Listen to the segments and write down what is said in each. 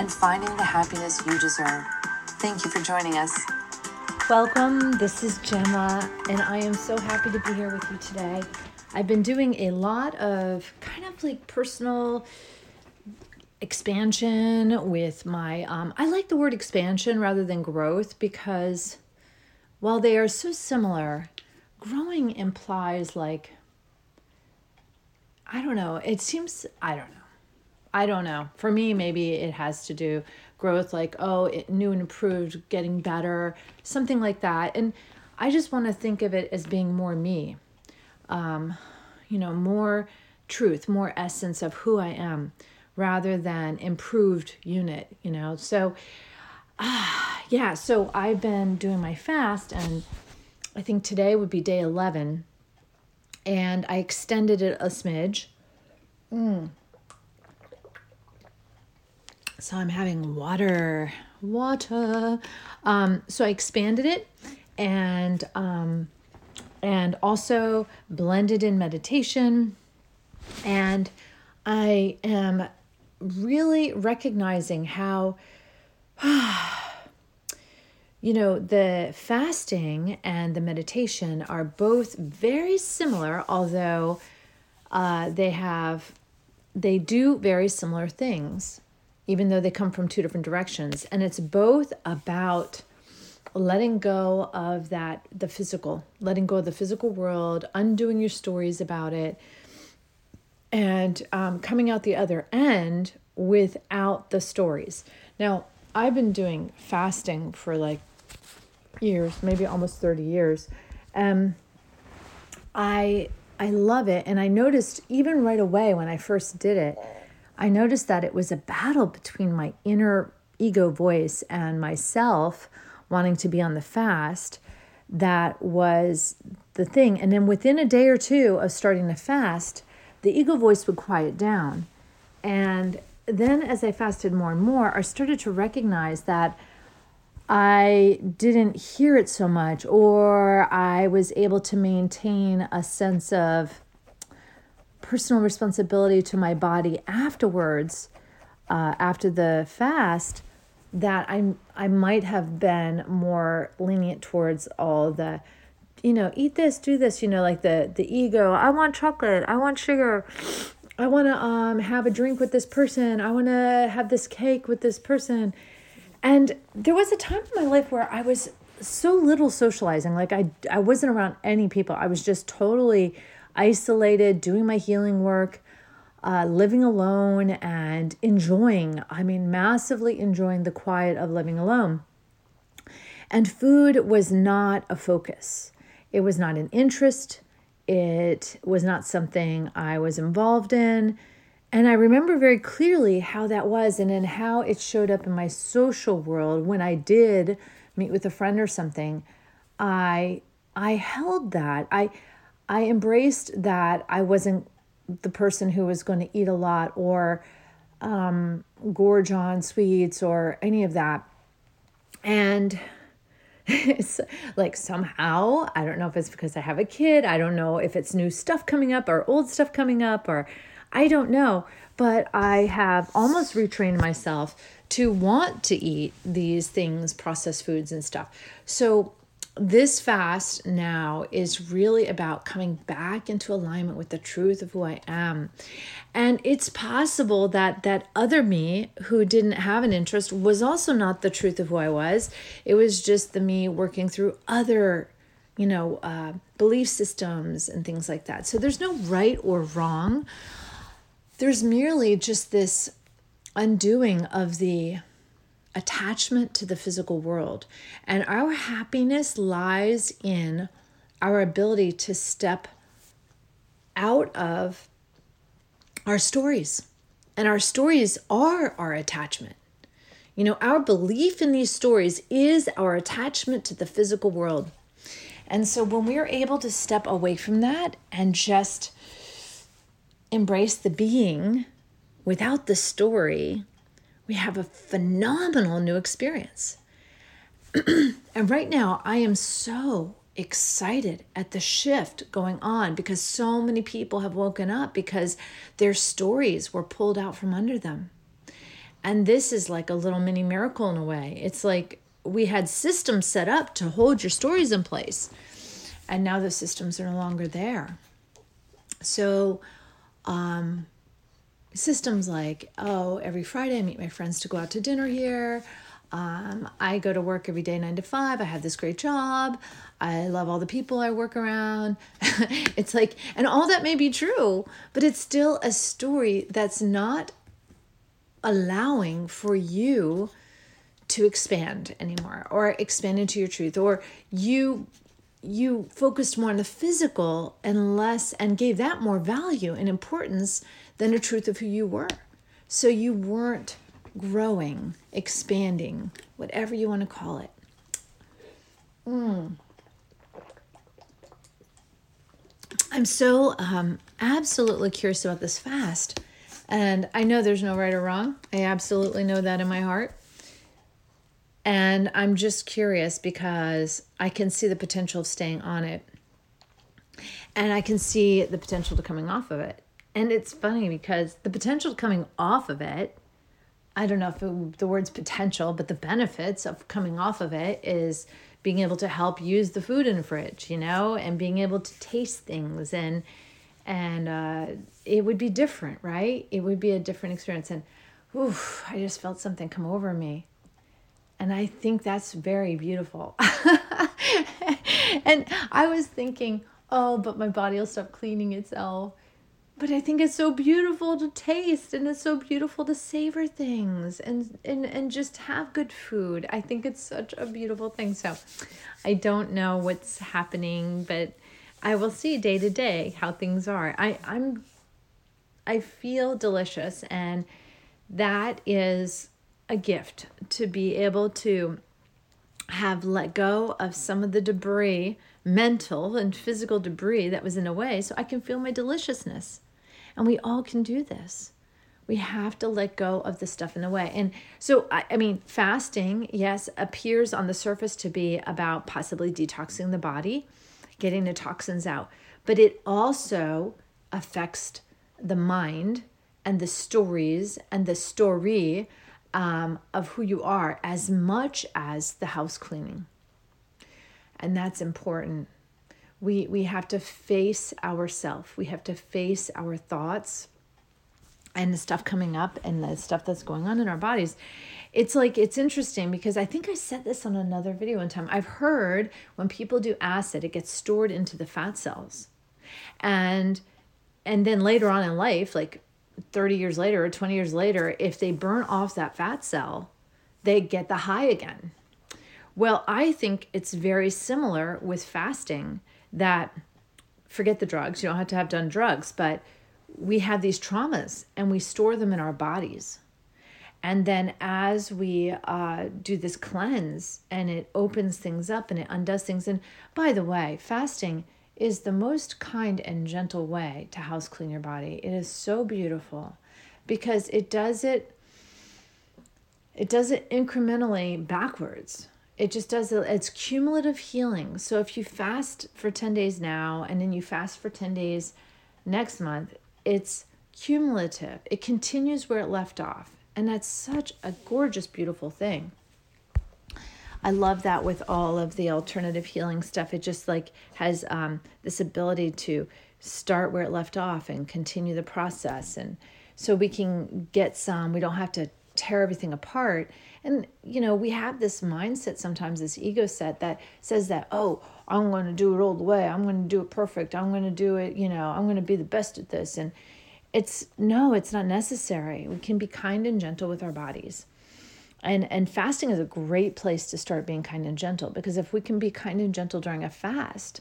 and finding the happiness you deserve. Thank you for joining us. Welcome. This is Gemma, and I am so happy to be here with you today. I've been doing a lot of kind of like personal expansion with my um, i like the word expansion rather than growth because while they are so similar growing implies like i don't know it seems i don't know i don't know for me maybe it has to do growth like oh it new and improved getting better something like that and i just want to think of it as being more me um, you know more truth more essence of who i am rather than improved unit, you know. So, uh, yeah, so I've been doing my fast, and I think today would be day 11, and I extended it a smidge. Mm. So I'm having water, water. Um, so I expanded it and um, and also blended in meditation. And I am really recognizing how you know the fasting and the meditation are both very similar although uh, they have they do very similar things even though they come from two different directions and it's both about letting go of that the physical letting go of the physical world undoing your stories about it and um, coming out the other end without the stories. Now, I've been doing fasting for like years, maybe almost 30 years. Um, I I love it and I noticed even right away when I first did it, I noticed that it was a battle between my inner ego voice and myself wanting to be on the fast that was the thing. And then within a day or two of starting to fast, the ego voice would quiet down. And then as I fasted more and more, I started to recognize that I didn't hear it so much, or I was able to maintain a sense of personal responsibility to my body afterwards, uh, after the fast, that I I might have been more lenient towards all the you know, eat this, do this, you know, like the the ego, I want chocolate, I want sugar. I want to um have a drink with this person. I want to have this cake with this person. And there was a time in my life where I was so little socializing. Like I I wasn't around any people. I was just totally isolated, doing my healing work, uh, living alone and enjoying, I mean, massively enjoying the quiet of living alone. And food was not a focus. It was not an interest. It was not something I was involved in. And I remember very clearly how that was and then how it showed up in my social world when I did meet with a friend or something. I I held that. I I embraced that I wasn't the person who was going to eat a lot or um, gorge on sweets or any of that. And it's like somehow, I don't know if it's because I have a kid, I don't know if it's new stuff coming up or old stuff coming up, or I don't know, but I have almost retrained myself to want to eat these things, processed foods and stuff. So this fast now is really about coming back into alignment with the truth of who I am. And it's possible that that other me who didn't have an interest was also not the truth of who I was. It was just the me working through other, you know, uh, belief systems and things like that. So there's no right or wrong. There's merely just this undoing of the attachment to the physical world. And our happiness lies in our ability to step out of our stories. And our stories are our attachment. You know, our belief in these stories is our attachment to the physical world. And so when we are able to step away from that and just embrace the being without the story, we have a phenomenal new experience. and right now, I am so excited at the shift going on because so many people have woken up because their stories were pulled out from under them. And this is like a little mini miracle in a way. It's like we had systems set up to hold your stories in place, and now the systems are no longer there. So, um, systems like, oh, every Friday I meet my friends to go out to dinner here. Um, I go to work every day, nine to five. I have this great job. I love all the people I work around. it's like, and all that may be true, but it's still a story that's not allowing for you to expand anymore or expand into your truth or you you focused more on the physical and less and gave that more value and importance than the truth of who you were so you weren't growing expanding whatever you want to call it mm. i'm so um, absolutely curious about this fast and I know there's no right or wrong. I absolutely know that in my heart. And I'm just curious because I can see the potential of staying on it. And I can see the potential to coming off of it. And it's funny because the potential coming off of it, I don't know if it, the word's potential, but the benefits of coming off of it is being able to help use the food in the fridge, you know, and being able to taste things and and uh, it would be different, right? It would be a different experience. And oof, I just felt something come over me. And I think that's very beautiful. and I was thinking, oh, but my body will stop cleaning itself. But I think it's so beautiful to taste and it's so beautiful to savor things and, and, and just have good food. I think it's such a beautiful thing. So I don't know what's happening, but I will see day to day how things are. I, I'm I feel delicious and that is a gift to be able to have let go of some of the debris, mental and physical debris that was in a way, so I can feel my deliciousness. And we all can do this. We have to let go of the stuff in the way. And so, I, I mean, fasting, yes, appears on the surface to be about possibly detoxing the body getting the toxins out. But it also affects the mind and the stories and the story um, of who you are as much as the house cleaning. And that's important. We, we have to face ourself. We have to face our thoughts and the stuff coming up and the stuff that's going on in our bodies it's like it's interesting because I think I said this on another video one time. I've heard when people do acid, it gets stored into the fat cells. And and then later on in life, like 30 years later or 20 years later, if they burn off that fat cell, they get the high again. Well, I think it's very similar with fasting that forget the drugs, you don't have to have done drugs, but we have these traumas and we store them in our bodies and then as we uh, do this cleanse and it opens things up and it undoes things. And by the way, fasting is the most kind and gentle way to house clean your body. It is so beautiful because it does it it does it incrementally backwards. It just does it, it's cumulative healing. So if you fast for 10 days now and then you fast for 10 days next month, it's cumulative. It continues where it left off. And that's such a gorgeous, beautiful thing. I love that with all of the alternative healing stuff. It just like has um, this ability to start where it left off and continue the process. And so we can get some, we don't have to tear everything apart. And, you know, we have this mindset sometimes, this ego set that says that, oh, I'm going to do it all the way. I'm going to do it perfect. I'm going to do it, you know, I'm going to be the best at this. And, it's no it's not necessary we can be kind and gentle with our bodies and and fasting is a great place to start being kind and gentle because if we can be kind and gentle during a fast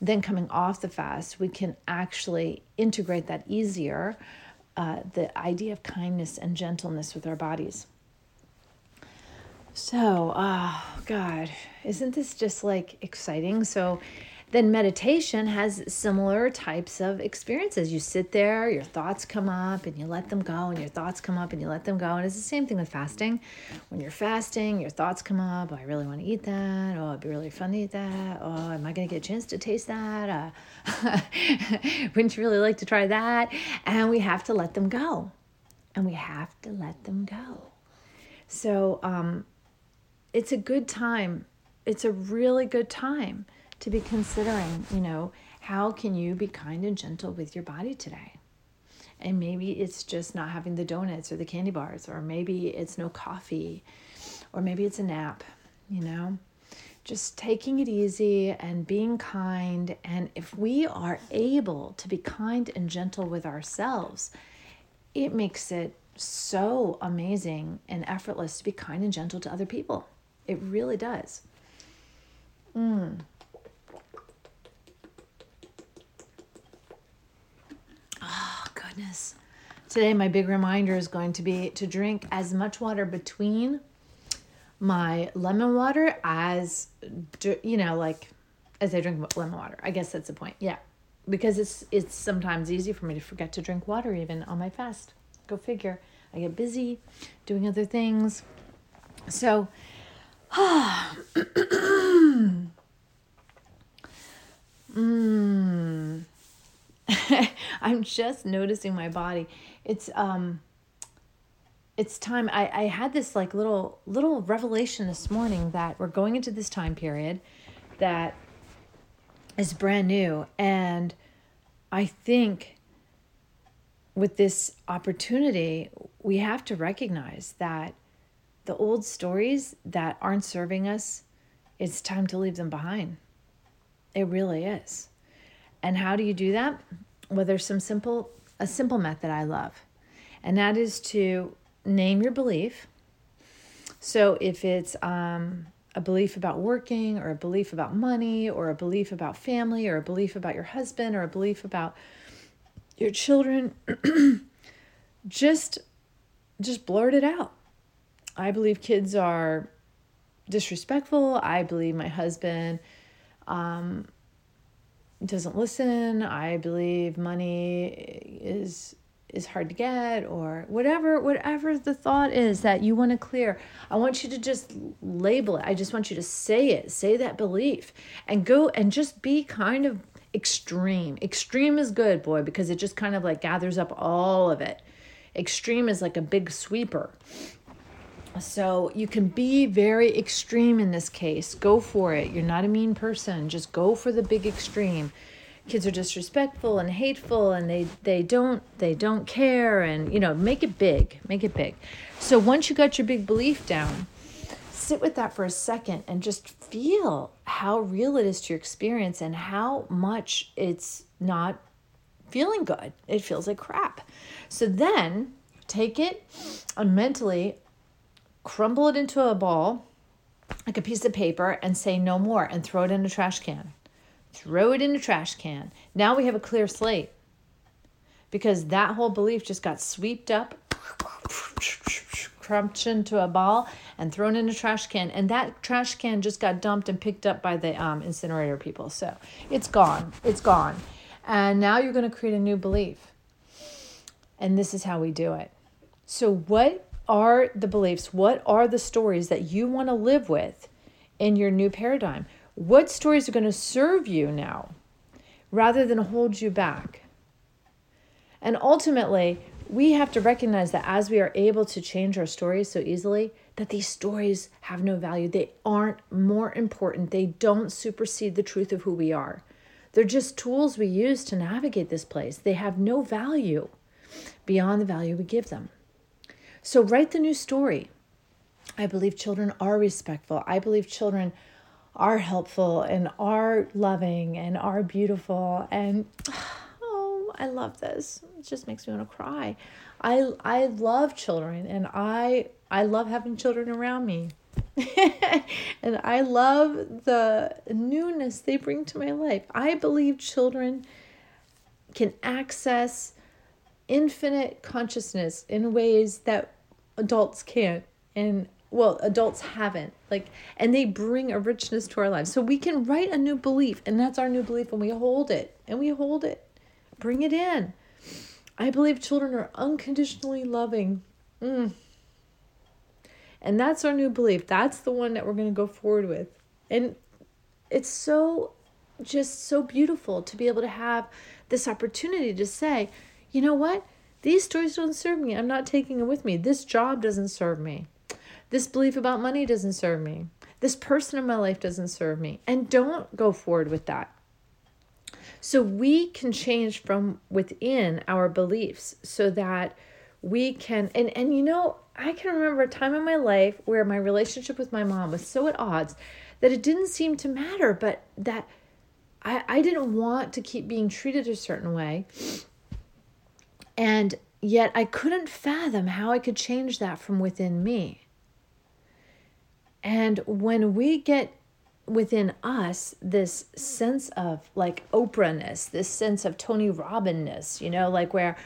then coming off the fast we can actually integrate that easier uh, the idea of kindness and gentleness with our bodies So, oh God, isn't this just like exciting? So, then meditation has similar types of experiences. You sit there, your thoughts come up, and you let them go, and your thoughts come up, and you let them go. And it's the same thing with fasting. When you're fasting, your thoughts come up. Oh, I really want to eat that. Oh, it'd be really fun to eat that. Oh, am I going to get a chance to taste that? Uh, wouldn't you really like to try that? And we have to let them go. And we have to let them go. So um, it's a good time. It's a really good time to be considering, you know, how can you be kind and gentle with your body today? And maybe it's just not having the donuts or the candy bars, or maybe it's no coffee, or maybe it's a nap, you know? Just taking it easy and being kind. And if we are able to be kind and gentle with ourselves, it makes it so amazing and effortless to be kind and gentle to other people. It really does. Mm. Goodness. Today, my big reminder is going to be to drink as much water between my lemon water as, you know, like as I drink lemon water. I guess that's the point. Yeah. Because it's it's sometimes easy for me to forget to drink water even on my fast. Go figure. I get busy doing other things. So, mm, Just noticing my body. It's um it's time I, I had this like little little revelation this morning that we're going into this time period that is brand new and I think with this opportunity we have to recognize that the old stories that aren't serving us it's time to leave them behind. It really is. And how do you do that? Well, there's some simple a simple method I love. And that is to name your belief. So if it's um, a belief about working or a belief about money or a belief about family or a belief about your husband or a belief about your children, just just blurt it out. I believe kids are disrespectful. I believe my husband um, doesn't listen. I believe money is is hard to get or whatever whatever the thought is that you want to clear i want you to just label it i just want you to say it say that belief and go and just be kind of extreme extreme is good boy because it just kind of like gathers up all of it extreme is like a big sweeper so you can be very extreme in this case. Go for it. You're not a mean person. Just go for the big extreme. Kids are disrespectful and hateful and they they don't they don't care and you know, make it big. Make it big. So once you got your big belief down, sit with that for a second and just feel how real it is to your experience and how much it's not feeling good. It feels like crap. So then take it and mentally crumble it into a ball, like a piece of paper, and say no more and throw it in a trash can. Throw it in a trash can. Now we have a clear slate because that whole belief just got swept up, crunched into a ball, and thrown in a trash can. And that trash can just got dumped and picked up by the um, incinerator people. So it's gone. It's gone. And now you're going to create a new belief. And this is how we do it. So, what are the beliefs? What are the stories that you want to live with in your new paradigm? What stories are going to serve you now rather than hold you back? And ultimately, we have to recognize that as we are able to change our stories so easily, that these stories have no value. They aren't more important. They don't supersede the truth of who we are. They're just tools we use to navigate this place. They have no value beyond the value we give them. So write the new story. I believe children are respectful. I believe children are helpful and are loving and are beautiful and oh, I love this. It just makes me want to cry. I I love children and I I love having children around me. and I love the newness they bring to my life. I believe children can access infinite consciousness in ways that adults can't. And well adults haven't like and they bring a richness to our lives. So we can write a new belief and that's our new belief and we hold it and we hold it. Bring it in. I believe children are unconditionally loving. Mm. and that's our new belief. That's the one that we're going to go forward with. And it's so just so beautiful to be able to have this opportunity to say you know what these stories don't serve me i'm not taking them with me this job doesn't serve me this belief about money doesn't serve me. This person in my life doesn't serve me. And don't go forward with that. So we can change from within our beliefs so that we can and and you know, I can remember a time in my life where my relationship with my mom was so at odds that it didn't seem to matter, but that I, I didn't want to keep being treated a certain way. And yet I couldn't fathom how I could change that from within me. And when we get within us this sense of like Oprahness, this sense of Tony Robbinness, you know, like where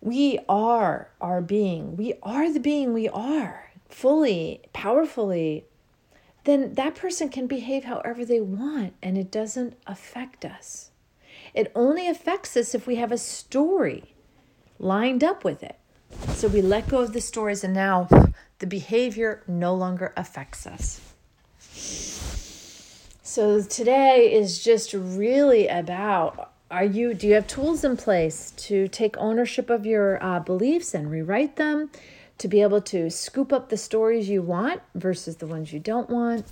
we are our being, we are the being we are fully, powerfully, then that person can behave however they want and it doesn't affect us. It only affects us if we have a story lined up with it. So we let go of the stories and now the behavior no longer affects us. So today is just really about are you do you have tools in place to take ownership of your uh, beliefs and rewrite them to be able to scoop up the stories you want versus the ones you don't want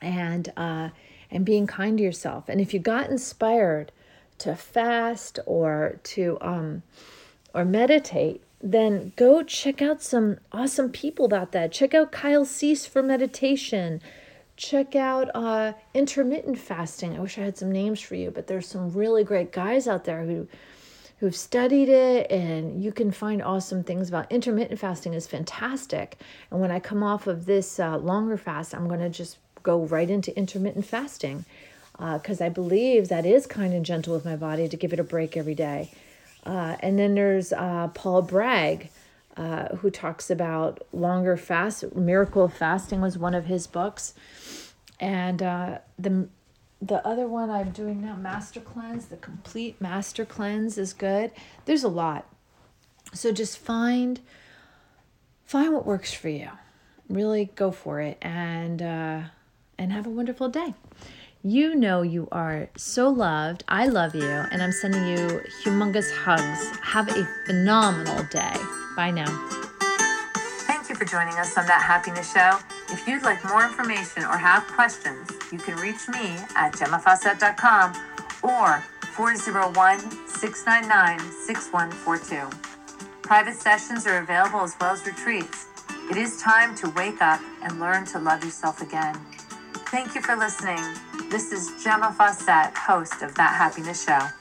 and uh, and being kind to yourself and if you got inspired to fast or to um, or meditate then go check out some awesome people about that. Check out Kyle Cease for meditation. Check out uh, intermittent fasting. I wish I had some names for you, but there's some really great guys out there who who've studied it and you can find awesome things about intermittent fasting is fantastic and when i come off of this uh, longer fast i'm going to just go right into intermittent fasting because uh, i believe that is kind and gentle with my body to give it a break every day uh, and then there's uh, Paul Bragg, uh, who talks about longer fast. Miracle of Fasting was one of his books, and uh, the the other one I'm doing now, Master Cleanse, the complete Master Cleanse is good. There's a lot, so just find find what works for you. Really go for it, and uh, and have a wonderful day. You know you are so loved. I love you, and I'm sending you humongous hugs. Have a phenomenal day. Bye now. Thank you for joining us on That Happiness Show. If you'd like more information or have questions, you can reach me at gemmafawcett.com or 401 699 6142. Private sessions are available as well as retreats. It is time to wake up and learn to love yourself again. Thank you for listening. This is Gemma Fawcett, host of That Happiness Show.